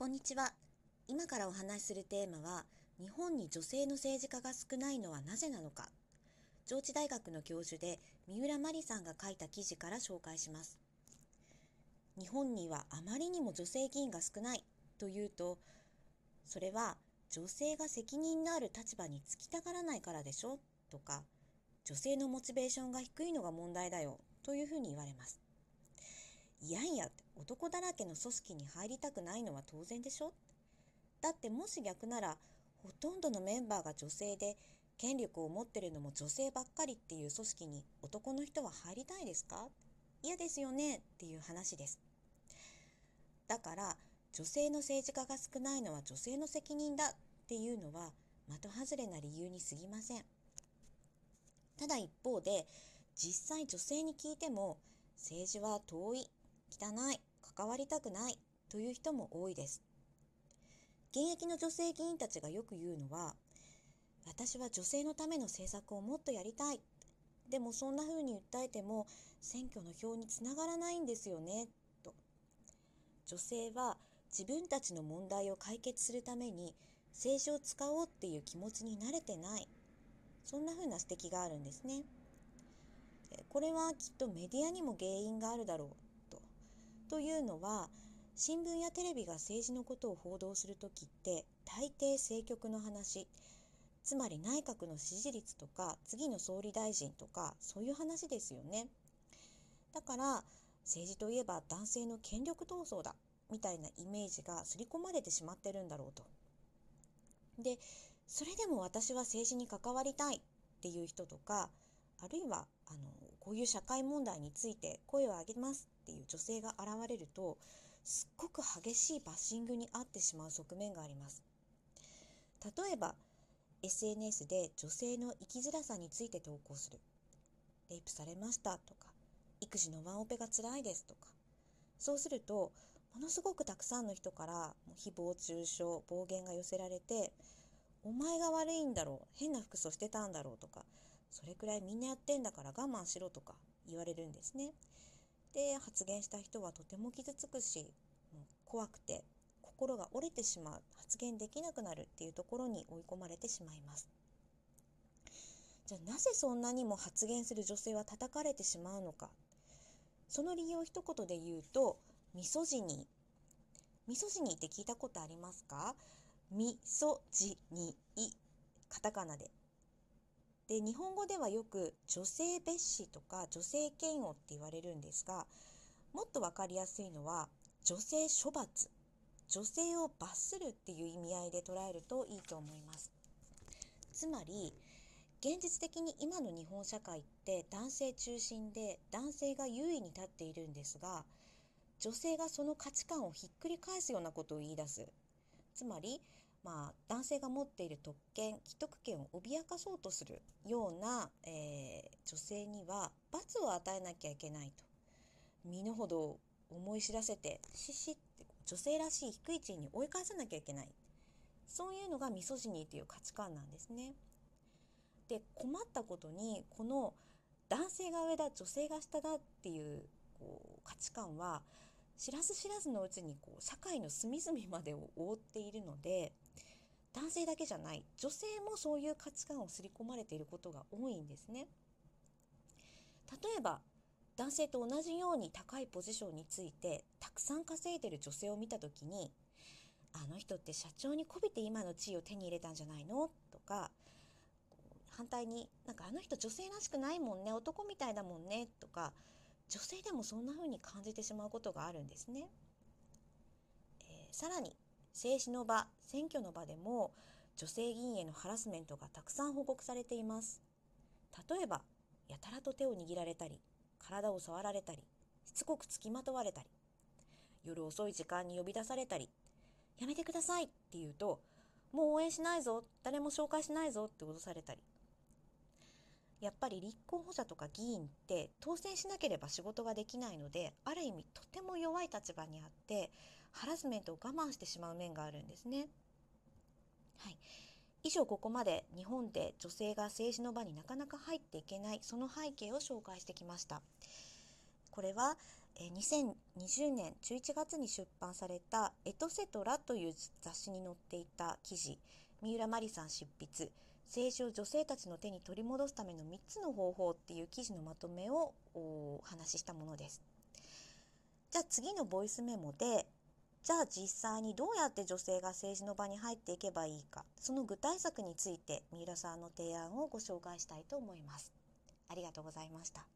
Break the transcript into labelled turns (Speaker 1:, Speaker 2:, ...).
Speaker 1: こんにちは。今からお話しするテーマは、日本に女性の政治家が少ないのはなぜなのか。上智大学の教授で三浦真理さんが書いた記事から紹介します。日本にはあまりにも女性議員が少ないというと、それは女性が責任のある立場につきたがらないからでしょとか、女性のモチベーションが低いのが問題だよというふうに言われます。いやいや、男だらけの組織に入りたくないのは当然でしょ？だってもし逆なら、ほとんどのメンバーが女性で、権力を持ってるのも女性ばっかりっていう組織に男の人は入りたいですか？嫌ですよねっていう話です。だから、女性の政治家が少ないのは女性の責任だっていうのは的外れな理由に過ぎません。ただ一方で、実際女性に聞いても、政治は遠い汚い、関わりたくないという人も多いです。現役の女性議員たちがよく言うのは、私は女性のための政策をもっとやりたい。でもそんな風に訴えても選挙の票につながらないんですよね、と。女性は自分たちの問題を解決するために政治を使おうっていう気持ちに慣れてない。そんな風な指摘があるんですね。これはきっとメディアにも原因があるだろうというのは新聞やテレビが政治のことを報道する時って大抵政局の話つまり内閣の支持率とか次の総理大臣とかそういう話ですよね。だから政治といえば男性の権力闘争だみたいなイメージが刷り込まれてしまってるんだろうと。でそれでも私は政治に関わりたいっていう人とかあるいはあのこういう社会問題について声を上げますっていう女性が現れるとすっごく激しいバッシングに遭ってしまう側面があります。例えば SNS で女性の生きづらさについて投稿する。レイプされましたとか育児のワンオペが辛いですとか。そうするとものすごくたくさんの人から誹謗中傷暴言が寄せられてお前が悪いんだろう変な服装してたんだろうとかそれくらいみんなやってんだから我慢しろとか言われるんですね。で発言した人はとても傷つくしもう怖くて心が折れてしまう発言できなくなるっていうところに追い込まれてしまいます。じゃあなぜそんなにも発言する女性は叩かれてしまうのか。その理由を一言で言うとミソジニー。ミソジニって聞いたことありますか？ミソジニー。カタカナで。で日本語ではよく女性蔑視とか女性嫌悪って言われるんですがもっと分かりやすいのは女性処罰。女性を罰するっていう意味合いで捉えるといいと思います。つまり現実的に今の日本社会って男性中心で男性が優位に立っているんですが女性がその価値観をひっくり返すようなことを言い出す。つまりまあ、男性が持っている特権既得権を脅かそうとするような、えー、女性には罰を与えなきゃいけないと身の程を思い知らせてししって女性らしい低い地位に追い返さなきゃいけないそういうのがミソジニーという価値観なんですね。で困ったことにこの男性が上だ女性が下だっていうこう価値観は知らず知らずのうちにこう社会の隅々までを覆っているので男性だけじゃない女性もそういう価値観を刷り込まれていることが多いんですね。例えば男性と同じように高いポジションについてたくさん稼いでる女性を見た時にあの人って社長にこびて今の地位を手に入れたんじゃないの？とか反対になんかあの人女性らしくないもんね男みたいだもんね？とか女性でもそんな風に感じてしまうことがあるんですね。えー、さらに政治の場選挙の場でも女性議員へのハラスメントがたくさん報告されています。例えばやたらと手を握られたり体を触られたりしつこくつきまとわれたり夜遅い時間に呼び出されたりやめてくださいって言うともう応援しないぞ誰も紹介しないぞって脅されたり。やっぱり立候補者とか議員って当選しなければ仕事ができないのである意味とても弱い立場にあってハラスメントを我慢してしまう面があるんですね。はい、以上ここまで日本で女性が政治の場になかなか入っていけないその背景を紹介してきました。これは、2020年11月に出版された「エトセトラ」という雑誌に載っていた記事三浦真理さん執筆政治を女性たちの手に取り戻すための3つの方法っていう記事のまとめをお話ししたものです。じゃあ次のボイスメモでじゃあ実際にどうやって女性が政治の場に入っていけばいいかその具体策について三浦さんの提案をご紹介したいと思います。ありがとうございました。